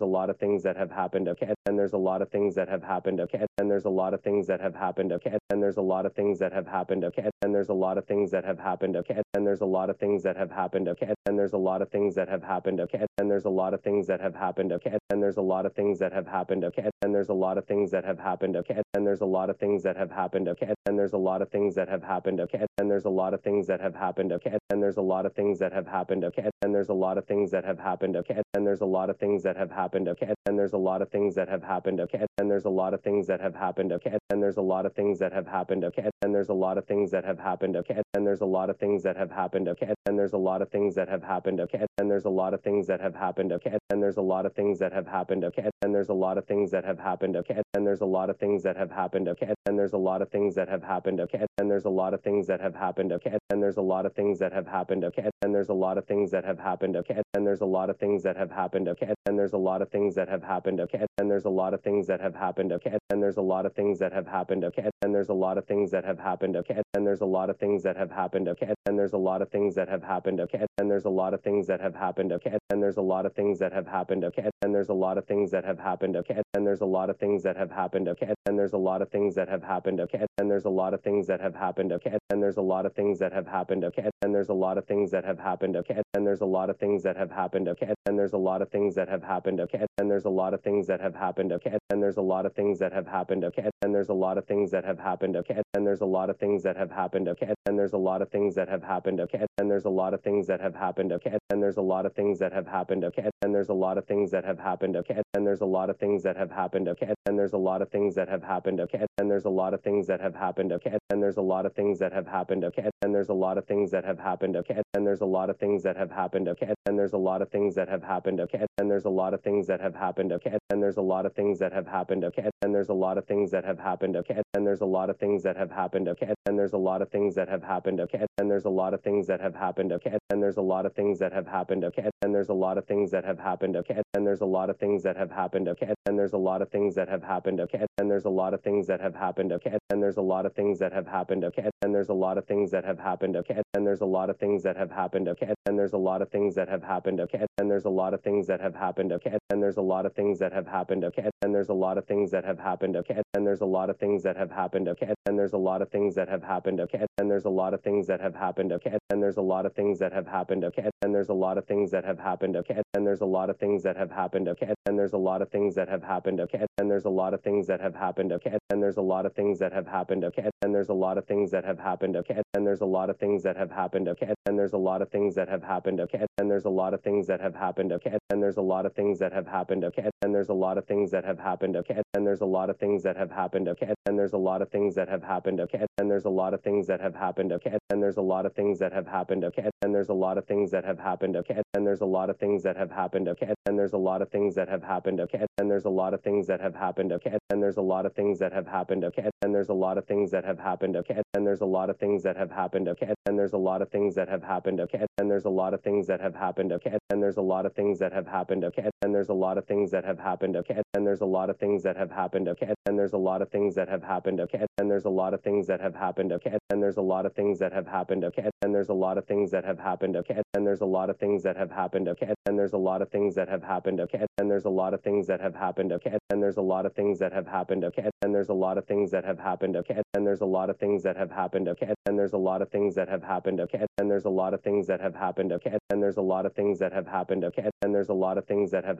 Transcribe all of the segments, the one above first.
Ramya. And there's a lot of things that have happened. Okay. And there's a lot of things that have happened. Okay. And there's a lot of things that have happened. Okay. And there's a lot of things that have happened. Okay. And there's a lot of things that have happened. Okay. And there's a lot of things that have happened. Okay. And there's a lot of things that have happened. Okay. And there's a lot of things that have happened. Okay. And there's a lot of things that have happened. Okay. And there's a lot of things that have happened. Okay. And there's a lot of things that have happened. Okay. And there's a lot of things that have happened. Okay. And there's a lot of things that have happened. Okay. And there's a lot of things that have happened. Okay. And there's a lot of things that have happened. Happened, okay. And there's a lot of things that have happened. Okay. And there's a lot of things that have happened. Okay. And there's a lot of things that have happened. Okay. And there's a lot of things that have happened. Okay. And there's a lot of things that have happened. Okay. And there's a lot of things that have happened. Okay. And there's a lot of things that have happened. Okay. And there's a lot of things that have happened. Okay. And there's a lot of things that have happened. Okay. And there's a lot of things that have happened. Okay. And there's a lot of things that have happened. Okay. And there's a lot of things that have happened. Okay. And there's a lot of things that have happened. Okay. And there's a lot of things that have happened. Okay. And there's a lot of things that have happened. Okay. And there's a lot of things that have happened. Okay. And there's a lot of things that have happened. Okay. And there's a lot of things that have happened. Okay. And there's a lot of things that have happened. Okay. And there's a lot of things that have happened. Okay. And there's a lot of things that have happened. Okay. And there's a lot of things that have happened. Okay. And there's a lot of things that have happened. Okay. And there's a lot of things that have happened. Okay. And there's a lot of things that have happened. Okay. And there's a lot of things that have happened. Okay. And there's a lot of things that have happened. Okay. And there's a lot of things that have happened. Okay. And there's a lot of things that have happened. Okay. And there's a lot of things that have happened. Okay. And there's a lot of things that have happened. Okay. And there's a lot of things that have happened. Okay. And there's a lot of things that have happened. Okay. And there's a lot of things that have happened. Okay. And there's a lot of things that have happened. Okay. And there's a lot of things that have happened. Okay. And there's a lot of things that have happened. Okay. And there's a lot of things that have happened. Okay. And there's a lot of things that have happened. Okay. And there's a lot of things that have happened. Okay. And there's a lot of things that have happened. Okay. And there's a lot of things that have happened. Okay. And there's a lot of things that have happened. Okay. And there's a lot of things that have happened. Okay. And there's a lot of things that have happened. Okay. And there's a lot of things that have happened. Okay. And there's a lot of things that have happened. Okay. And there's a lot of things that have happened. Okay. And there's a lot of things that have happened. Okay. And there's a lot of things that have happened. Okay. And there's a lot of things that have happened. Okay. And there's a lot of things that have happened. Okay. And there's a lot of things that have happened. Okay. And there's a lot of things that have happened. Okay. And there's a lot of things that have happened. Okay. And there's a lot of things that have happened. Okay. And there's a lot of things that have happened. Okay. And there's a lot of things that have happened. Okay. And there's a lot of things that have happened. Okay. And there's a lot of things that have happened. Okay. And there's a lot of things that have happened. Okay. And there's a lot of things that have happened. Okay. And there's a lot of things that have happened. Okay. And there's a lot of things that have happened. Okay. And there's a lot of things that have happened. Okay. And there's a lot of things that have happened. Okay. And there's a lot of things that have happened. Okay. And there's a lot of things that have happened. Okay. And there's a lot of things that have happened. Okay. And there's a lot of things that have happened. Okay. And there's a lot of things that have happened. Okay. And there's a lot of things that have happened. Okay. And there's a lot of things that have happened. Okay. And there's a lot of things that have happened. Okay. And there's a lot of things that have happened. Okay. And there's a lot of things that have happened. Okay. And there's a lot of things that have happened. Okay. And there's a lot of things that have happened. Okay. And there's a lot of things that have happened. Okay. And there's a lot of things that have happened. Okay. And there's a lot of things that have happened. Okay. And there's a lot of things that have happened. Okay. And there's a lot of things that have happened. Okay. And there's a lot of things that have happened. Okay. And there's a lot of things that have happened. Okay. And there's a lot of things that have happened. Okay. And there's a lot of things that have happened. Okay. And there's a lot of things that have happened. Okay. And there's a lot of things that have happened. Okay. And there's a lot of things that have happened. Okay. And there's a lot of things that have happened. Okay. And there's a lot of things that have happened. Okay. And there's a lot of things that have happened. Okay. And there's a lot of things that have happened. Okay. And there's a lot of things that have happened. Okay. And there's a lot of things that have happened. Okay. And there's a lot of things that have happened. Okay. And there's a lot of things that have happened. Okay. And there's a lot of things that have happened. Okay. And there's a lot of things that have happened. Okay. And there's a lot of things that have happened. Okay. And there's a lot of things that have happened. Okay. And there's a lot of things that have happened. Okay. And there's a lot of things that have happened. Okay. And there's a lot of things that have happened. Okay. And there's a lot of things that have happened. Okay. And there's a lot of things that have happened. Okay. And there's a lot of things that have happened. Okay. And there's a lot of things that have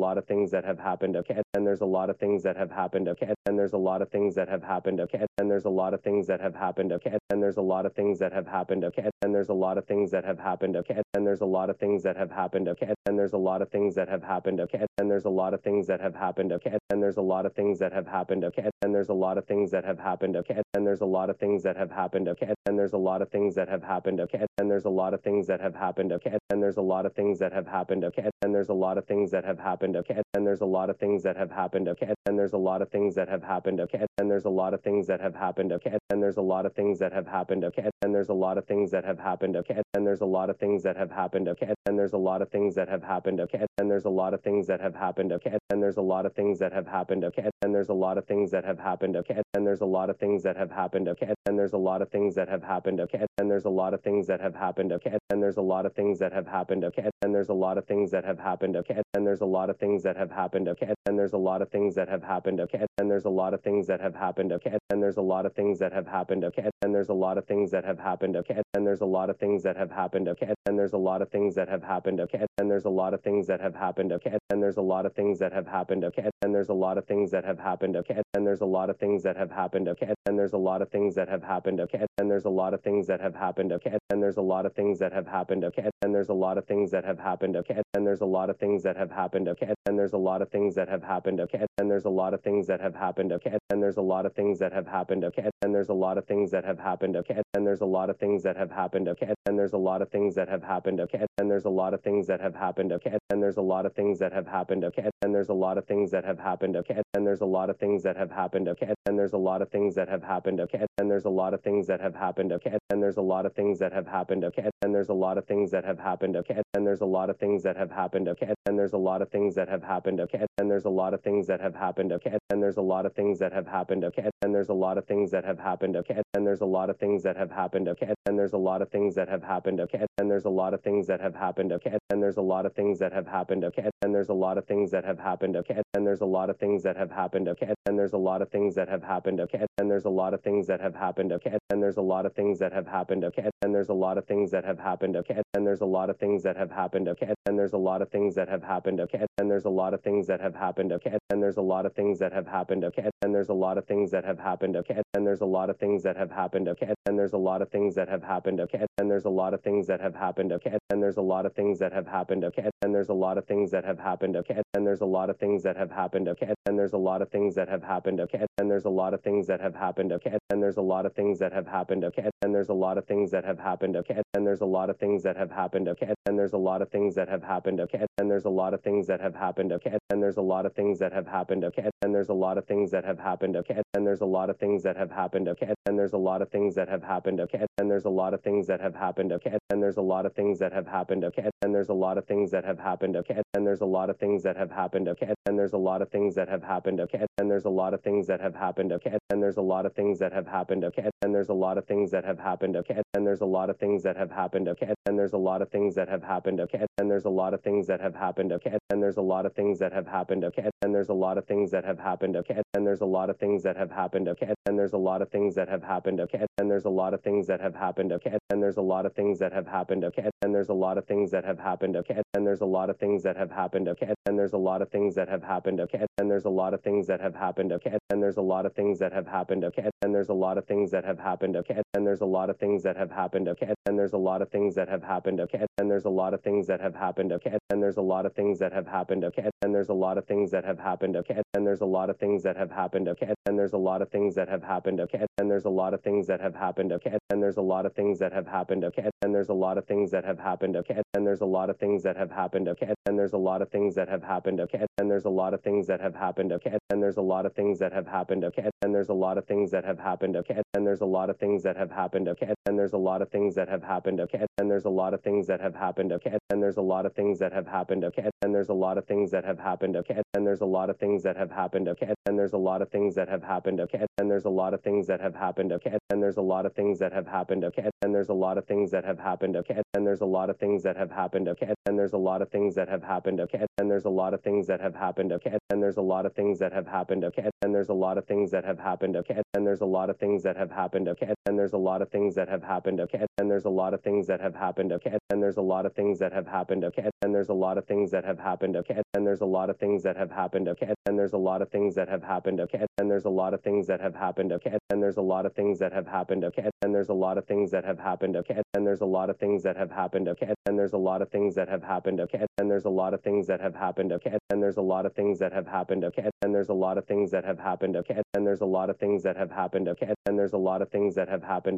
lot of things that have happened. Okay. And there's a lot of things that have happened. Okay. And there's a lot of things that have happened. Okay. And there's a lot of things that have happened. Okay. And there's a lot of things that have happened. Okay. And there's a lot of things that have happened. Okay. And there's a lot of things that have happened okay and there's a lot of things that have happened okay and there's a lot of things that have happened okay and there's a lot of things that have happened okay and there's a lot of things that have happened okay and there's a lot of things that have happened okay and there's a lot of things that have happened okay and there's a lot of things that have happened okay and there's a lot of things that have happened okay and there's a lot of things that have happened okay and there's a lot of things that have happened okay and there's a lot of things that have happened okay and there's a lot of things that have happened okay and there's a lot of things that have happened okay and there's a lot of things that have happened okay and there's a lot of things that have happened okay and there's a lot of things that have happened okay and there's a lot of things that have happened okay and there's a lot of things that have happened okay and there's a lot of things that have happened okay and there's a lot of things that have happened okay and there's a lot of things that have happened okay and there's a lot of things that have happened okay and there's a lot of things that have happened okay and there's a lot of things that have happened okay and there's a lot of things that have happened okay and there's a lot of things that have happened okay and there's a lot of things that have happened okay and there's a lot of things that have happened okay and there's a lot of things that have happened okay and there's a lot of things that have happened okay and there's a lot of things that have happened okay and there's a lot of things that have happened okay and there's a lot of things that have happened okay and there's a lot of things that have happened okay and there's a lot of things that have happened okay and there's a lot of things that have happened okay and there's a lot of things that have happened okay and there's a lot of things that have happened okay and there's a lot of things that have happened okay and there's a lot of things that have happened okay and there's a lot of things that have happened okay and there's a lot of things that have happened okay and there's a lot of things that have happened okay and there's a lot of things that have happened okay and there's a lot of things that have happened okay and there's a lot of things that have happened okay and there's a lot of things that have happened okay and there's a lot of things that have happened okay and there's a lot of things that have happened okay and there's a lot of things that have happened okay and there's a lot of things that have happened okay and there's a lot of things that have happened okay and there's a lot of things that have happened okay and there's a lot of things that have happened okay and there's a lot of things that have happened okay and there's a lot of things that have happened okay and there's a lot of things that have happened okay and there's a lot of things that have happened okay and there's a lot of things that have happened okay and there's a lot of things that have happened okay and there's a lot of things that have happened okay and there's a lot of things that have happened okay and there's a lot of things that have happened okay and there's a lot of things that have happened okay and there's a lot of things that have happened okay and there's a lot of things that have happened okay and there's a lot of things that have happened okay and there's a lot of things that have happened okay and there's a lot of things that have happened okay and there's a lot of things that have happened okay and there's a lot of things that have happened okay and there's a lot of things that have happened okay and there's a lot of things that have happened okay and there's a lot of things that have happened okay and there's a lot of things that have happened okay and there's a lot of things that have happened okay and there's a lot of things that have happened okay and there's a lot of things that have happened okay and there's a lot of things that have happened okay and there's a lot of things that have happened okay and there's a lot of things that have happened okay and there's a lot of things that have happened okay and there's a lot of things that have happened okay and there's a lot of things that have happened okay and there's a lot of things that have happened okay and there's a lot of things that have happened okay and there's a lot of things that have happened okay and there's a lot of things that have happened okay and there's a lot of things that have happened okay and there's a lot of things that have happened okay and there's a lot of things that have happened okay and there's a lot of things that have happened okay and there's a lot of things that have happened okay and there's a lot of things that have happened okay and there's a lot of things that have happened okay and there's a lot of things that have happened okay and there's a lot of things that have happened okay and there's a lot of things that have happened okay and there's a lot of things that have happened okay and there's a lot of things that have happened okay and there's a lot of things that have happened okay and there's a lot of things that have happened okay and there's a lot of things that have happened okay and there's a lot of things that have happened okay and there's a lot of things that have happened okay and there's a lot of things that have happened okay and there's a lot of things that have happened okay and there's a lot of things that have happened okay and there's a lot of things that have happened okay and there's a lot of things that have happened okay and there's a lot of things that have happened okay and there's a lot of things that have happened okay and there's a lot of things that have happened okay and there's a lot of things that have happened okay and there's a lot of things that have happened okay and there's a lot of things that have happened okay and there's a lot of things that have happened okay and there's a lot of things that have happened okay and there's a lot of things that have happened okay and there's a lot of things that have happened okay and there's a lot of things that have happened okay and there's a lot of things that have happened okay and there's a lot of things that have happened okay and there's a lot of things that have happened okay and there's a lot of things that have happened okay and there's a lot of things that have happened okay and there's a lot of things that have happened okay and there's a lot of things that have happened okay and there's a lot of things that have happened okay and there's a lot of things that have happened okay and there's a lot of things that have happened okay and there's a lot of things that have happened okay and there's a lot of things that have happened okay and there's a lot of things that have happened okay and there's a lot of things that have happened okay and there's a lot of things that have happened okay and there's a lot of things that have happened okay and there's a lot of things that have happened okay and there's a lot of things that have happened okay and there's a lot of things that have happened okay and there's a lot of things that have happened okay and there's a lot of things that have happened okay and there's a lot of things that have happened okay and there's a lot of things that have happened okay and there's a lot of things that have happened okay and there's a lot of things that have happened okay and there's a lot of things that have happened okay and there's a lot of things that have happened okay and there's a lot of things that have happened okay and there's a lot of things that have happened Okay. and there's a lot of things that have happened Okay. and there's a lot of things that have happened Okay. and there's a lot of things that have happened Okay. and there's a lot of things that have happened Okay. and there's a lot of things that have happened Okay. and there's a lot of things that have happened Okay. and there's a lot of things that have happened Okay. and there's a lot of things that have happened Okay. and there's a lot of things that have happened Okay. and there's a lot of things that have happened and there's a lot of things that have happened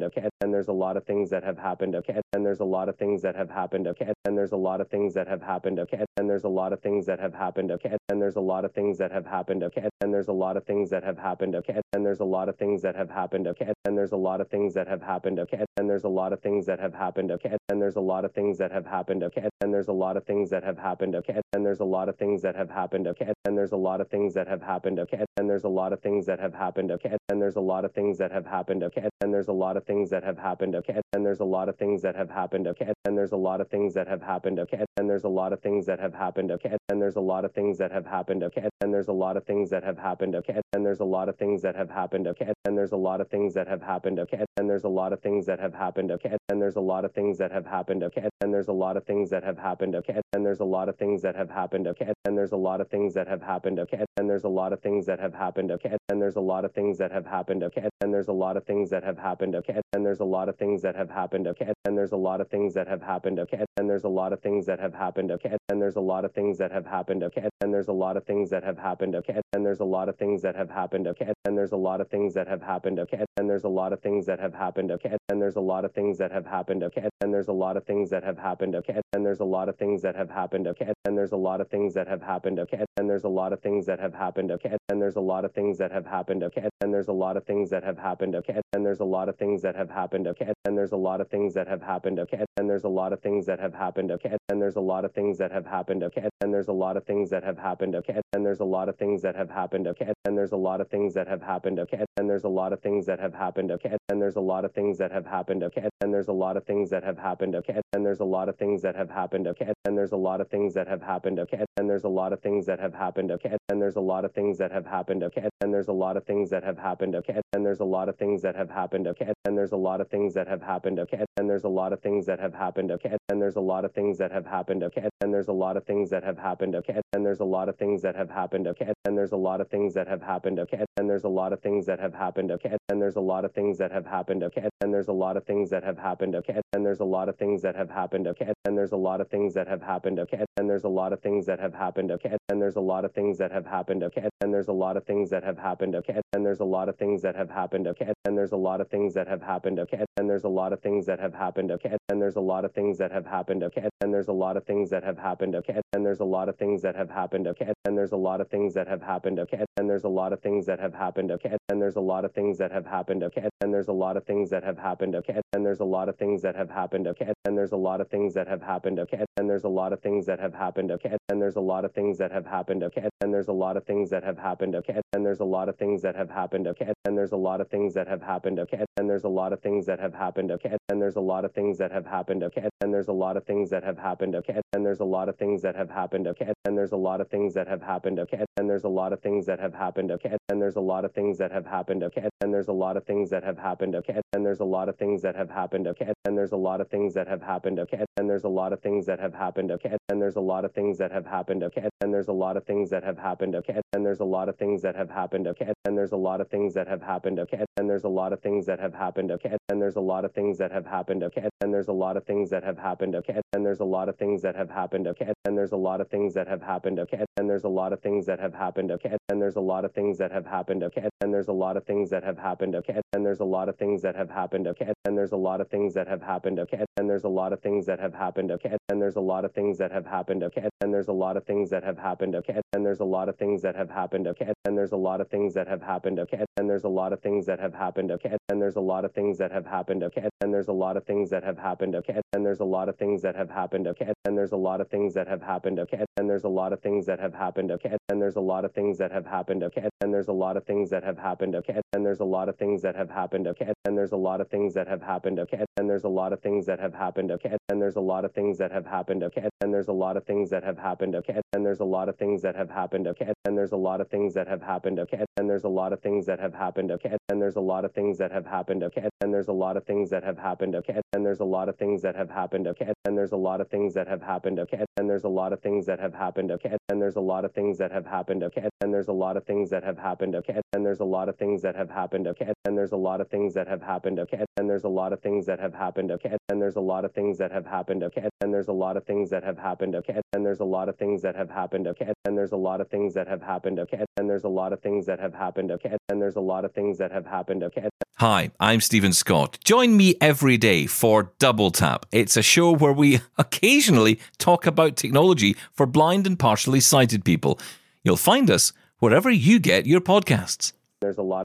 and there's a lot of things that have happened and there's a lot of things that have happened and there's a lot of things that have happened and there's a lot of things things that have happened okay, and there's a lot of things that have happened okay, and there's a lot of things that have happened okay, and there's a lot of things that have happened okay, and there's a lot of things that have happened okay, and there's a lot of things that have happened okay, and there's a lot of things that have happened okay, and there's a lot of things that have happened okay, and there's a lot of things that have happened okay, and there's a lot of things that have happened okay, and there's a lot of things that have happened okay, and there's a lot of things that have happened okay, and there's a lot of things that have happened okay, and there's a lot of things that have happened okay, and there's a lot of things that have happened okay, and there's a lot of things that have happened okay, and there's a lot of things that have happened okay and there's a lot of things that have happened okay and there's a lot of things that have happened okay and there's a lot of things that have happened okay and there's a lot of things that have happened okay and there's a lot of things that have happened okay and there's a lot of things that have happened okay and there's a lot of things that have happened okay and there's a lot of things that have happened okay and there's a lot of things that have happened okay and there's a lot of things that have happened okay and there's a lot of things that have happened okay and there's a lot of things that have happened okay and there's a lot of things that have happened okay and there's a lot of things that have happened okay and there's a lot of things that have happened okay and there's a lot of things that have happened okay and there's a lot of things that have happened okay and there's a lot of things that have happened okay and there's a lot of things that have happened okay and there's a lot of things that have happened okay and there's a lot of things that have happened okay and there's a lot of things that have happened okay and there's a lot of things that have happened okay and there's a lot of things that have happened okay and there's a lot of things that have happened okay and there's a lot of things that have happened okay and there's a lot of things that have happened okay and there's a lot of things that have happened okay and there's a lot of things that have happened okay and there's a lot of things that have happened okay and there's there's a lot of things that have happened. Okay, and there's a lot of things that have happened. Okay, and there's a lot of things that have happened. Okay, and there's a lot of things that have happened. Okay, and there's a lot of things that have happened. Okay, and there's a lot of things that have happened. Okay, and there's a lot of things that have happened. Okay, and there's a lot of things that have happened. Okay, and there's a lot of things that have happened. Okay, and there's a lot of things that have happened. Okay, and there's a lot of things that have happened. Okay, and there's a lot of things that have happened. Okay, and there's a lot of things that have happened. Okay, and there's a lot of things that have happened. Okay, and there's a lot of things that have happened. Okay, and there's a lot of things that have happened happened okay and there's a lot of things that have happened okay and there's a lot of things that have happened okay and there's a lot of things that have happened okay and there's a lot of things that have happened okay and there's a lot of things that have happened okay and there's a lot of things that have happened okay and there's a lot of things that have happened okay and there's a lot of things that have happened okay and there's a lot of things that have happened okay and there's a lot of things that have happened okay and there's a lot of things that have happened okay and there's a lot of things that have happened okay and there's a lot of things that have happened okay and there's a lot of things that have happened okay and there's a lot of things that have happened okay and there's a lot lot of things that have happened. Okay, and then there's a lot of things that have happened. Okay, and then there's a lot of things that have happened. Okay, and then there's a lot of things that have happened. Okay, and then there's a lot of things that have happened. Okay, and then there's a lot of things that have happened. Okay, and then there's a lot of things that have happened. Okay, and then there's a lot of things that have happened. Okay, and then there's a lot of things that have happened. Okay, and then there's a lot of things that have happened. Okay, and then there's a lot of things that have happened. Okay, and then there's a lot of things that have happened. Okay, and then there's a lot of things that have happened. Okay, and then there's a lot of things that have happened. Okay, and then there's a lot of things that have happened. Okay, and then there's a lot of things that have happened okay and there's a lot of things that have happened okay and there's a lot of things that have happened okay and there's a lot of things that have happened okay and there's a lot of things that have happened okay and there's a lot of things that have happened okay and there's a lot of things that have happened okay and there's a lot of things that have happened okay and there's a lot of things that have happened okay and there's a lot of things that have happened okay and there's a lot of things that have happened okay and there's a lot of things that have happened okay and there's a lot of things that have happened okay and there's a lot of things that have happened okay and there's a lot of things that have happened okay and there's a lot of things that have happened okay and there's a lot of things things that have happened. Okay, and there's a lot of things that have happened. Okay, and there's a lot of things that have happened. Okay, and there's a lot of things that have happened. Okay, and there's a lot of things that have happened. Okay, and there's a lot of things that have happened. Okay, and there's a lot of things that have happened. Okay, and there's a lot of things that have happened. Okay, and there's a lot of things that have happened. Okay, and there's a lot of things that have happened. Okay, and there's a lot of things that have happened. Okay, and there's a lot of things that have happened. Okay, and there's a lot of things that have happened. Okay, and there's a lot of things that have happened. Okay, and there's a lot of things that have happened. Okay, and there's a lot of things that have happened. Okay, and there's a lot of things that have happened okay and there's a lot of things that have happened okay and there's a lot of things that have happened okay and there's a lot of things that have happened okay and there's a lot of things that have happened okay and there's a lot of things that have happened okay and there's a lot of things that have happened okay and there's a lot of things that have happened okay and there's a lot of things that have happened okay and there's a lot of things that have happened okay and there's a lot of things that have happened okay and there's a lot of things that have happened okay and there's a lot of things that have happened okay and there's a lot of things that have happened okay and there's a lot of things that have happened okay and there's a lot of things that have happened. Okay, and there's a lot of things that have happened. Okay, and there's a lot of things that have happened. Okay, and there's a lot of things that have happened. Okay, and there's a lot of things that have happened. Okay, and there's a lot of things that have happened. Okay, and there's a lot of things that have happened. Okay, and there's a lot of things that have happened. Okay, and there's a lot of things that have happened. Okay, and there's a lot of things that have happened. Okay, and there's a lot of things that have happened. Okay, and there's a lot of things that have happened. Okay. Hi, I'm Stephen Scott. Join me every day for Double Tap. It's a show where we occasionally talk about technology for blind and partially sighted people. You'll find us wherever you get your podcasts. There's a lot